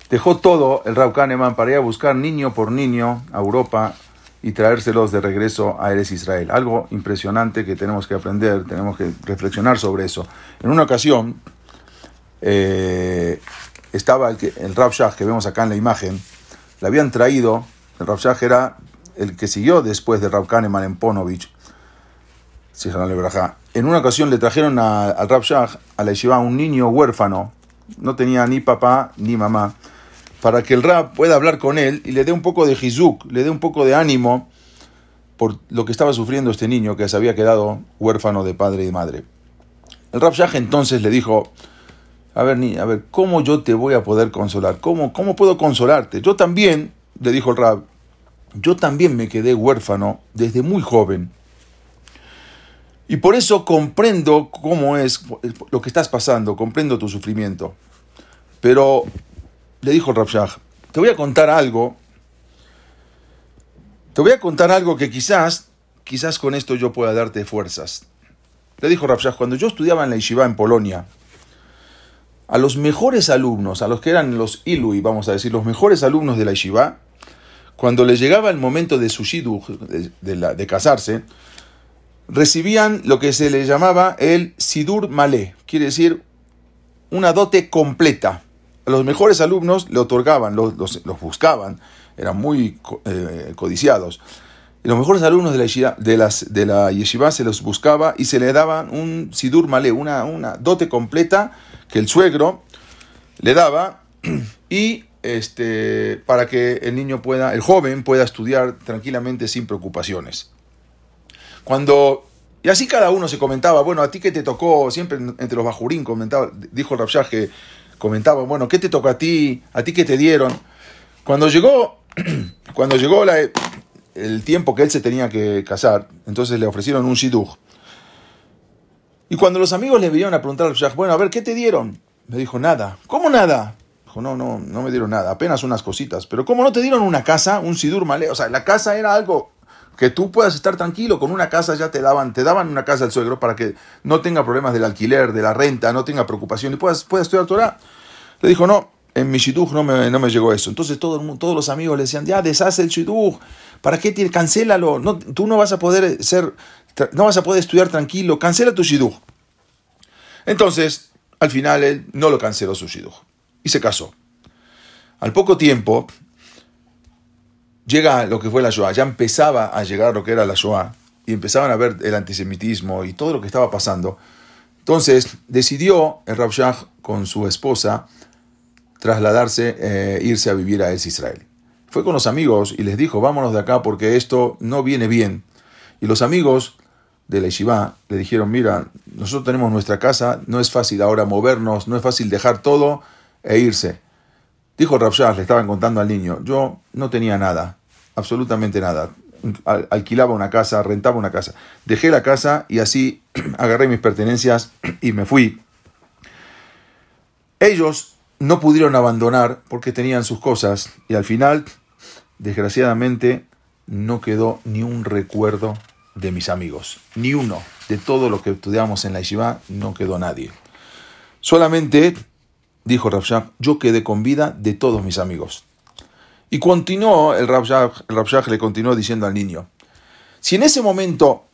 Dejó todo el Raúl Kahneman para ir a buscar niño por niño a Europa y traérselos de regreso a Eres Israel. Algo impresionante que tenemos que aprender, tenemos que reflexionar sobre eso. En una ocasión eh, estaba el, el que vemos acá en la imagen, le habían traído el Rav Shach era el que siguió después de Rav Kahneman en Ponovich. En una ocasión le trajeron al Rav Shach, a la yeshiva, un niño huérfano. No tenía ni papá ni mamá. Para que el Rab pueda hablar con él y le dé un poco de jizuk, le dé un poco de ánimo por lo que estaba sufriendo este niño que se había quedado huérfano de padre y madre. El Rav Shach entonces le dijo, a ver, ni, a ver, ¿cómo yo te voy a poder consolar? ¿Cómo, cómo puedo consolarte? Yo también, le dijo el Rab, yo también me quedé huérfano desde muy joven. Y por eso comprendo cómo es lo que estás pasando, comprendo tu sufrimiento. Pero le dijo Rabshah, te voy a contar algo. Te voy a contar algo que quizás, quizás con esto yo pueda darte fuerzas. Le dijo Rabshah, cuando yo estudiaba en la Yeshiva en Polonia, a los mejores alumnos, a los que eran los Ilui, vamos a decir, los mejores alumnos de la Yeshiva, cuando les llegaba el momento de su de, de casarse, recibían lo que se le llamaba el sidur malé, quiere decir una dote completa. Los mejores alumnos le otorgaban, los, los- buscaban, eran muy eh, codiciados. Los mejores alumnos de la, yeshiva, de, las, de la yeshiva se los buscaba y se le daban un sidur malé, una, una dote completa que el suegro le daba <clears throat> y este, para que el niño pueda, el joven pueda estudiar tranquilamente sin preocupaciones. Cuando, y así cada uno se comentaba, bueno, a ti que te tocó, siempre entre los bajurín comentaba, dijo el que comentaba, bueno, ¿qué te tocó a ti? ¿A ti qué te dieron? Cuando llegó, <clears throat> cuando llegó la- el tiempo que él se tenía que casar, entonces le ofrecieron un shidduch. Y cuando los amigos le vinieron a preguntar al Rabshah, bueno, a ver, ¿qué te dieron? Me dijo, nada. ¿Cómo nada? Dijo, no, no, no me dieron nada, apenas unas cositas. Pero ¿cómo no te dieron una casa, un sidur malé? O sea, la casa era algo que tú puedas estar tranquilo, con una casa ya te daban, te daban una casa al suegro para que no tenga problemas del alquiler, de la renta, no tenga preocupación y puedas, puedas estudiar Torah. Le dijo, no, en mi shidduch no me, no me llegó eso. Entonces todo el todos los amigos le decían, ya deshace el shidduch, ¿para qué te cancélalo? No, tú no vas a poder ser, no vas a poder estudiar tranquilo, cancela tu shidduch. Entonces, al final él no lo canceló su shidduch y se casó. Al poco tiempo, llega lo que fue la Shoah, ya empezaba a llegar lo que era la Shoah y empezaban a ver el antisemitismo y todo lo que estaba pasando. Entonces decidió el Rav Shach con su esposa trasladarse, eh, irse a vivir a Es Israel. Fue con los amigos y les dijo, vámonos de acá porque esto no viene bien. Y los amigos de la Yeshiva le dijeron, mira, nosotros tenemos nuestra casa, no es fácil ahora movernos, no es fácil dejar todo e irse. Dijo Rav Shach, le estaban contando al niño, yo no tenía nada, absolutamente nada. Al- alquilaba una casa, rentaba una casa. Dejé la casa y así <clears throat> agarré mis pertenencias y me fui. Ellos no pudieron abandonar porque tenían sus cosas y al final, desgraciadamente, no quedó ni un recuerdo de mis amigos, ni uno. De todo lo que estudiamos en la yeshiva, no quedó nadie. Solamente, dijo Rav Shach, yo quedé con vida de todos mis amigos. Y continuó, el Rav Shach, el le continuó diciendo al niño, si en ese momento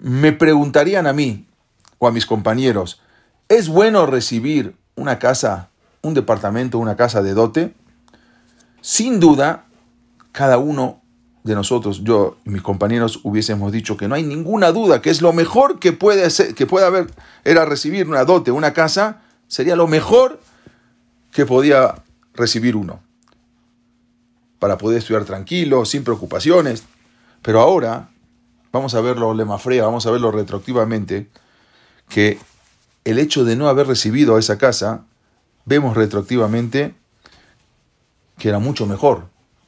me preguntarían a mí o a mis compañeros, ¿es bueno recibir una casa, un departamento, una casa de dote? Sin duda, cada uno de nosotros, yo y mis compañeros, hubiésemos dicho que no hay ninguna duda, que es lo mejor que puede, ser, que puede haber, era recibir una dote, una casa, sería lo mejor que podía recibir uno, para poder estudiar tranquilo, sin preocupaciones. Pero ahora, vamos a verlo lemafrea, vamos a verlo retroactivamente, que el hecho de no haber recibido a esa casa, vemos retroactivamente que era mucho mejor,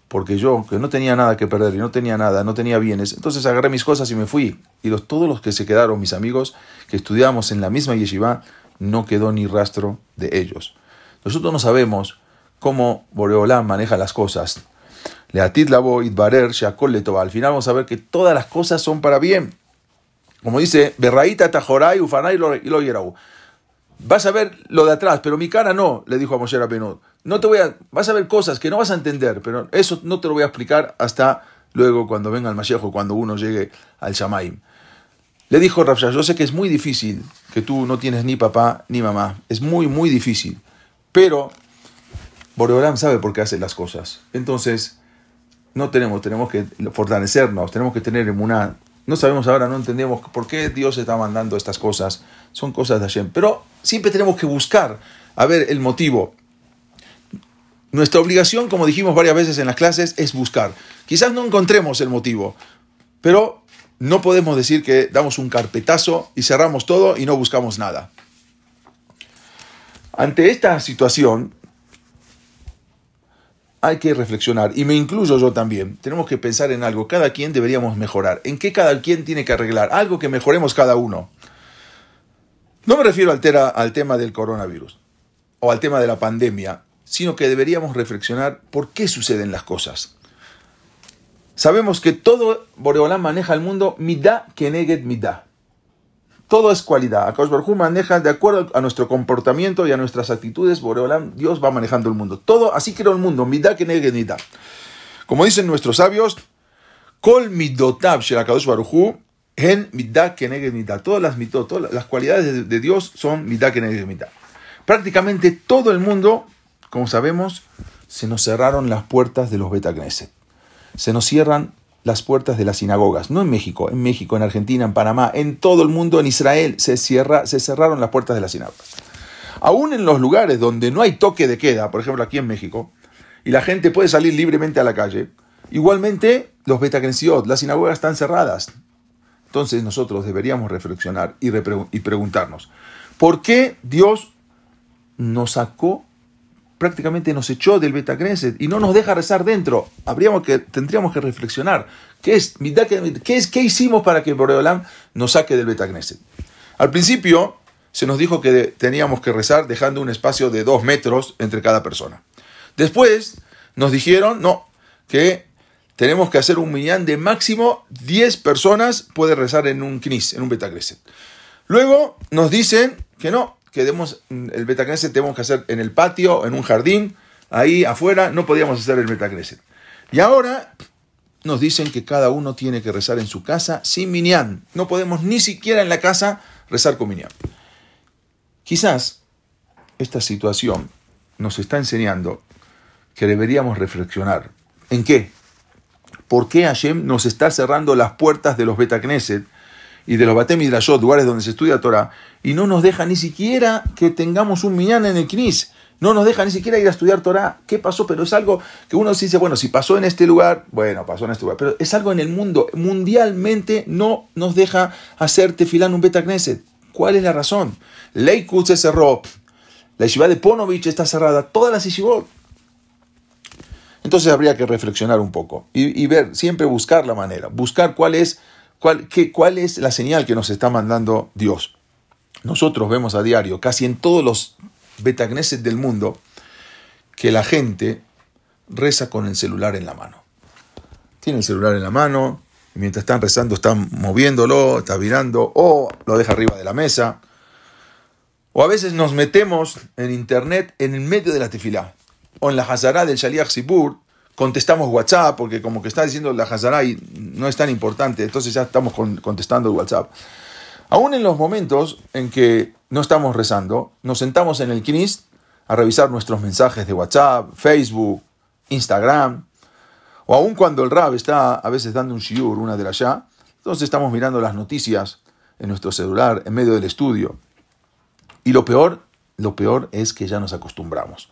porque yo, que no tenía nada que perder y no tenía nada, no tenía bienes, entonces agarré mis cosas y me fui. Y los, todos los que se quedaron, mis amigos, que estudiamos en la misma yeshiva, no quedó ni rastro de ellos. Nosotros no sabemos cómo Boreolá maneja las cosas. Leatit lavo itbarer sheakol letova. Al final vamos a ver que todas las cosas son para bien. Como dice, Berraíta tajoray ufanay lo yerau. Vas a ver lo de atrás, pero mi cara no, le dijo a Moshe Rabbeinu. No te voy a, vas a ver cosas que no vas a entender, pero eso no te lo voy a explicar hasta luego cuando venga el Mashiach o cuando uno llegue al Shamaim. Le dijo Rav Shach, yo sé que es muy difícil, que tú no tienes ni papá ni mamá, es muy, muy difícil, pero Boreolam sabe por qué hace las cosas. Entonces, no tenemos, tenemos que fortalecernos, tenemos que tener una... No sabemos ahora, no entendemos por qué Dios está mandando estas cosas. Son cosas de Hashem. Pero siempre tenemos que buscar, a ver, el motivo. Nuestra obligación, como dijimos varias veces en las clases, es buscar. Quizás no encontremos el motivo, pero no podemos decir que damos un carpetazo y cerramos todo y no buscamos nada. Ante esta situación, hay que reflexionar, y me incluyo yo también, tenemos que pensar en algo, cada quien deberíamos mejorar, en qué cada quien tiene que arreglar, algo que mejoremos cada uno. No me refiero al, tema del coronavirus o al tema de la pandemia, sino que deberíamos reflexionar por qué suceden las cosas. Sabemos que todo Boreolán maneja el mundo midá keneget midá. Todo es cualidad. Akash Barjú maneja de acuerdo a nuestro comportamiento y a nuestras actitudes. Boreolán, Dios va manejando el mundo. Todo, así creó el mundo. Midá keneget midá. Como dicen nuestros sabios, Kol midotab shelakadosh baruchu en midah keneged midah. Todas las mitot, todas las cualidades de, Dios son midah keneged midah. Prácticamente todo el mundo, como sabemos, se nos cerraron las puertas de los Beta Knesset. Se nos cierran las puertas de las sinagogas, no en México, en México, en Argentina, en Panamá, en todo el mundo, en Israel, se, cierra, se cerraron las puertas de las sinagogas. Aún en los lugares donde no hay toque de queda, por ejemplo aquí en México, y la gente puede salir libremente a la calle, igualmente los Betacrensiot, las sinagogas están cerradas. Entonces nosotros deberíamos reflexionar y preguntarnos, ¿por qué Dios nos sacó prácticamente nos echó del Betacneset y no nos deja rezar dentro. Habríamos que, tendríamos que reflexionar. ¿Qué, es, qué, es, ¿Qué hicimos para que Boreolam nos saque del Betacneset? Al principio se nos dijo que teníamos que rezar dejando un espacio de dos metros entre cada persona. Después nos dijeron, no, que tenemos que hacer un millán de máximo 10 personas puede rezar en un knis, en un Betacneset. Luego nos dicen que no, que demos, el Betacneset tenemos que hacer en el patio, en un jardín, ahí afuera, no podíamos hacer el Betacneset. Y ahora nos dicen que cada uno tiene que rezar en su casa sin minyan. No podemos ni siquiera en la casa rezar con minyan. Quizás esta situación nos está enseñando que deberíamos reflexionar. ¿En qué? ¿Por qué Hashem nos está cerrando las puertas de los Betacneset y de los Batem lugares donde se estudia Torah, y no nos deja ni siquiera que tengamos un millán en el Knis. No nos deja ni siquiera ir a estudiar Torah. ¿Qué pasó? Pero es algo que uno dice, bueno, si pasó en este lugar, bueno, pasó en este lugar. Pero es algo en el mundo. Mundialmente no nos deja hacer tefilán un beta knesset. ¿Cuál es la razón? Leikut se cerró. La yeshiva de Ponovich está cerrada. Todas las yeshivot. Entonces habría que reflexionar un poco y ver, siempre buscar la manera, buscar cuál es ¿Cuál, qué, ¿Cuál es la señal que nos está mandando Dios? Nosotros vemos a diario, casi en todos los betagneses del mundo, que la gente reza con el celular en la mano. Tiene el celular en la mano, y mientras están rezando están moviéndolo, está virando, o lo deja arriba de la mesa. O a veces nos metemos en internet en el medio de la tefilá, o en la Hazara del Shaliach Sibur, contestamos WhatsApp, porque como que está diciendo la Hazara y no es tan importante, entonces ya estamos contestando WhatsApp. Aún en los momentos en que no estamos rezando, nos sentamos en el Knis a revisar nuestros mensajes de WhatsApp, Facebook, Instagram, o aún cuando el Rab está a veces dando un shiur, una de allá, entonces estamos mirando las noticias en nuestro celular, en medio del estudio. Y lo peor, lo peor es que ya nos acostumbramos.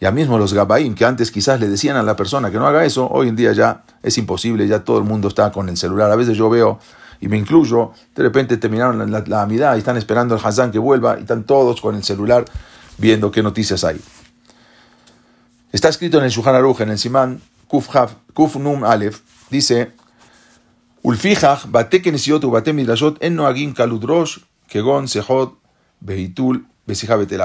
Ya mismo los Gabaim, que antes quizás le decían a la persona que no haga eso, hoy en día ya es imposible, ya todo el mundo está con el celular. A veces yo veo, y me incluyo, de repente terminaron la, la, amidad y están esperando al Hazán que vuelva y están todos con el celular viendo qué noticias hay. Está escrito en el Shuhan Aruj, en el Simán Kuf, Num Alef, dice, Ulfijach, bate kenesiot u bate midrashot, en noagim kaludrosh, kegon sejot, behitul,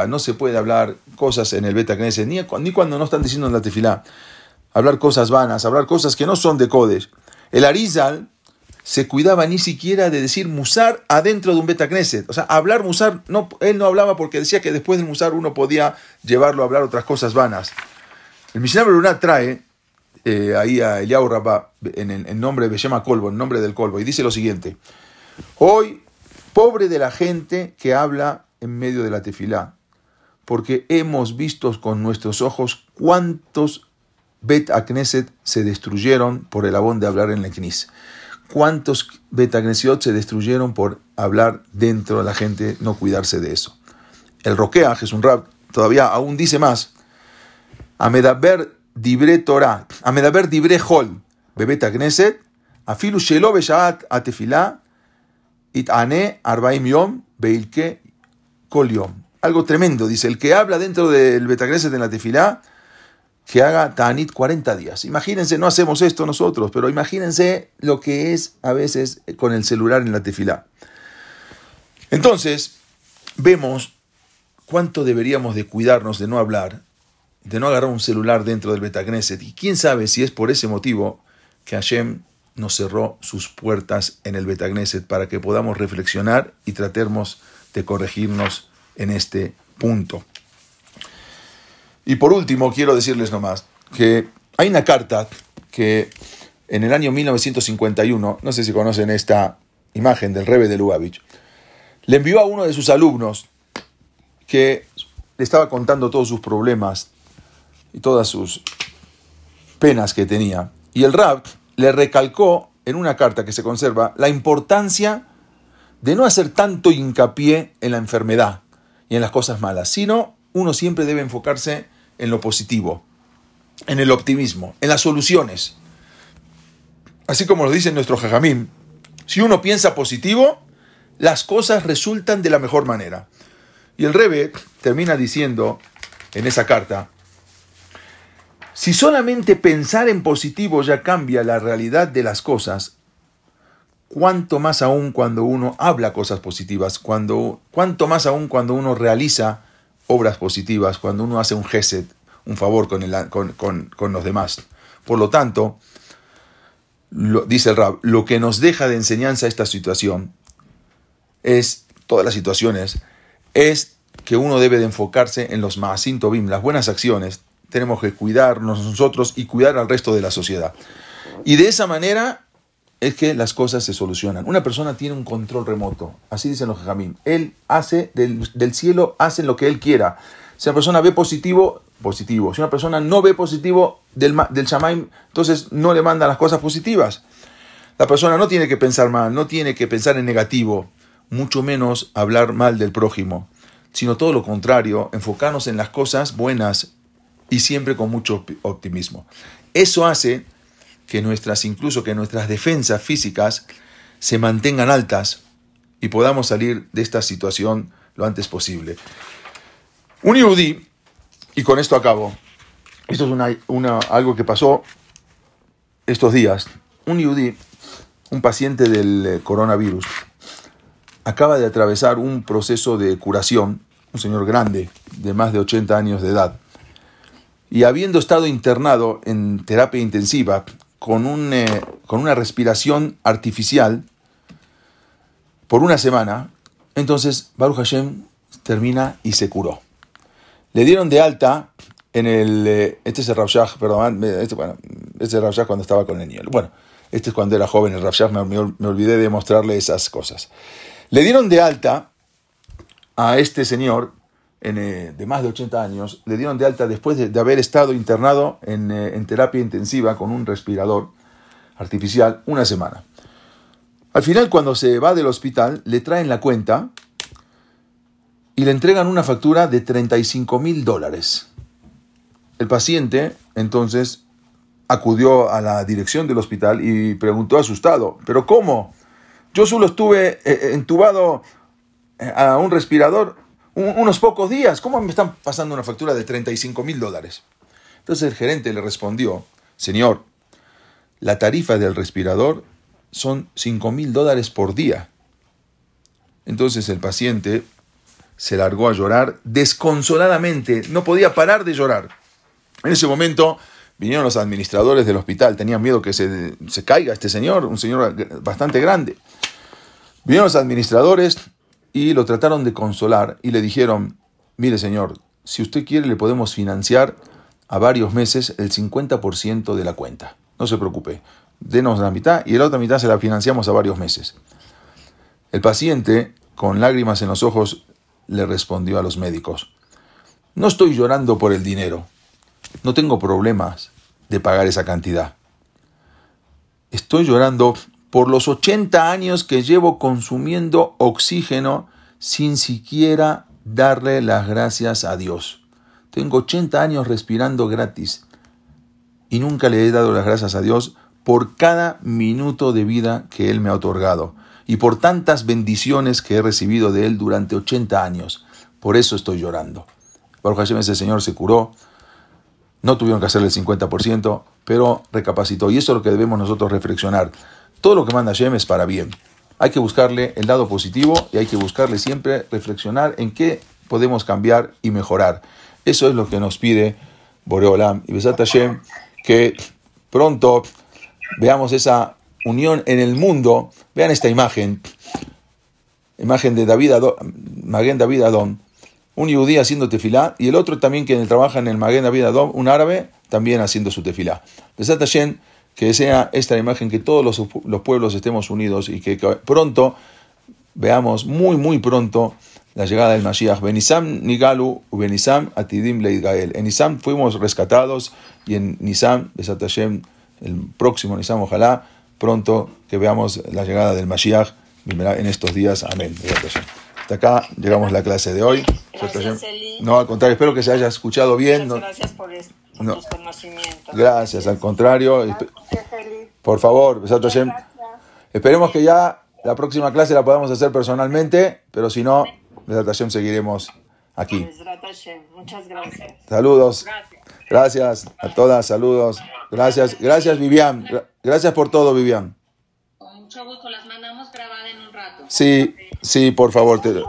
no se puede hablar cosas en el Beta Knesset, ni, cuando no están diciendo en la tefilá. Hablar cosas vanas, hablar cosas que no son de Kodesh. El Arizal se cuidaba ni siquiera de decir musar adentro de un Beta Knesset. O sea, hablar musar, no, él no hablaba porque decía que después del musar uno podía llevarlo a hablar otras cosas vanas. El Mishnah Berurah trae eh, ahí a Eliyahu Rabá en el nombre de Beshema Colbo, en nombre del Colbo, y dice lo siguiente: Hoy, pobre de la gente que habla en medio de la tefilá, porque hemos visto con nuestros ojos cuántos Bet Akneset se destruyeron por el abón de hablar en la Knis. Cuántos Bet Aknesiot se destruyeron por hablar dentro de la gente, no cuidarse de eso. El Roqueaj es rap, todavía aún dice más. Amedaber dibre Torah, Amedaber dibre Hol, Bebet Akneset, afilu shelo beshaat atefilá, itane arbaim yom, beilke algo tremendo, dice, el que habla dentro del Betagreset de la tefilá, que haga Tanit 40 días. Imagínense, no hacemos esto nosotros, pero imagínense lo que es a veces con el celular en la tefilá. Entonces, vemos cuánto deberíamos de cuidarnos de no hablar, de no agarrar un celular dentro del Betagneset. Y quién sabe si es por ese motivo que Hashem nos cerró sus puertas en el Betagneset para que podamos reflexionar y tratemos de corregirnos en este punto. Y por último, quiero decirles nomás que hay una carta que en el año 1951, no sé si conocen esta imagen del Rebe de Lubavitch, le envió a uno de sus alumnos que le estaba contando todos sus problemas y todas sus penas que tenía. Y el Rab le recalcó en una carta que se conserva la importancia de no hacer tanto hincapié en la enfermedad y en las cosas malas, sino uno siempre debe enfocarse en lo positivo, en el optimismo, en las soluciones. Así como lo dice nuestro Jajamín, si uno piensa positivo, las cosas resultan de la mejor manera. Y el Rebe termina diciendo en esa carta, si solamente pensar en positivo ya cambia la realidad de las cosas, cuánto más aún cuando uno habla cosas positivas, cuando, cuánto más aún cuando uno realiza obras positivas, cuando uno hace un gesed, un favor con, el, con, los demás. Por lo tanto, dice el Rab, lo que nos deja de enseñanza esta situación es, todas las situaciones, es que uno debe de enfocarse en los maasim tobim, las buenas acciones. Tenemos que cuidarnos nosotros y cuidar al resto de la sociedad. Y de esa manera es que las cosas se solucionan. Una persona tiene un control remoto, así dicen los jamín. Él hace del, del, cielo, hace lo que él quiera. Si una persona ve positivo, positivo. Si una persona no ve positivo del, del entonces no le manda las cosas positivas. La persona no tiene que pensar mal, no tiene que pensar en negativo, mucho menos hablar mal del prójimo, sino todo lo contrario, enfocarnos en las cosas buenas y siempre con mucho optimismo. Eso hace que nuestras, incluso que nuestras defensas físicas se mantengan altas y podamos salir de esta situación lo antes posible. Un yudí, y con esto acabo, esto es una, algo que pasó estos días, un yudí, un paciente del eh, coronavirus, acaba de atravesar un proceso de curación, un señor grande, de más de 80 años de edad, y habiendo estado internado en terapia intensiva con, un, eh, con una respiración artificial por una semana, entonces Baruch Hashem termina y se curó. Le dieron de alta en el... Eh, este es el Rav perdón, este, bueno, este es el cuando estaba con el niño. Bueno, este es cuando era joven el Rav me, olvidé de mostrarle esas cosas. Le dieron de alta a este señor eh, de más de 80 años, le dieron de alta después de, haber estado internado en, eh, en, terapia intensiva con un respirador artificial una semana. Al final, cuando se va del hospital, le traen la cuenta y le entregan una factura de 35 mil dólares. El paciente, entonces, acudió a la dirección del hospital y preguntó asustado, ¿pero cómo? Yo solo estuve eh, entubado a un respirador unos pocos días. ¿Cómo me están pasando una factura de 35 mil dólares? Entonces el gerente le respondió, señor, la tarifa del respirador son 5 mil dólares por día. Entonces el paciente se largó a llorar desconsoladamente, no podía parar de llorar. En ese momento vinieron los administradores del hospital, tenían miedo que se, se caiga este señor, un señor bastante grande. Vinieron los administradores, y lo trataron de consolar y le dijeron, mire señor, si usted quiere le podemos financiar a varios meses el 50% de la cuenta. No se preocupe, denos la mitad y la otra mitad se la financiamos a varios meses. El paciente, con lágrimas en los ojos, le respondió a los médicos, no estoy llorando por el dinero, no tengo problemas de pagar esa cantidad. Estoy llorando por los 80 años que llevo consumiendo oxígeno sin siquiera darle las gracias a Dios. Tengo 80 años respirando gratis y nunca le he dado las gracias a Dios por cada minuto de vida que Él me ha otorgado y por tantas bendiciones que he recibido de Él durante 80 años. Por eso estoy llorando. Baruch Hashem, ese Señor se curó, no tuvieron que hacerle el 50%, pero recapacitó. Y eso es lo que debemos nosotros reflexionar. Todo lo que manda Hashem es para bien. Hay que buscarle el lado positivo y hay que buscarle siempre reflexionar en qué podemos cambiar y mejorar. Eso es lo que nos pide Boreolam. Y Besat Hashem, que pronto veamos esa unión en el mundo. Vean esta imagen, imagen de David Adón, David Adón, un yudí haciendo tefilá, y el otro también que trabaja en el Maguen David Adom, un árabe, también haciendo su tefilá. Besat Hashem, que sea esta imagen, que todos los, los pueblos estemos unidos y que, pronto veamos, muy, muy pronto, la llegada del Mashiach. Benisam Nigalu, Benisam Atidim Leidgael. En Nisam fuimos rescatados y en Nisam, Besat Hashem, el próximo Nisam, ojalá pronto que veamos la llegada del Mashiach en estos días. Amén. Hasta acá llegamos a la clase de hoy. Gracias. No, al contrario, espero que se haya escuchado bien. Muchas gracias por, es- por No. tus conocimientos. Gracias, al contrario. Espe- Gracias, Eli. Por favor, Besat Hashem. Gracias. Esperemos que ya la próxima clase la podamos hacer personalmente, pero si no, Besat Hashem seguiremos aquí. Hashem. Muchas gracias. Saludos. Gracias. Gracias a todas, saludos. Gracias, gracias Vivian. Gra- Gracias por todo, Vivian. Con mucho gusto las mandamos grabadas en un rato. Sí, sí, por favor. te-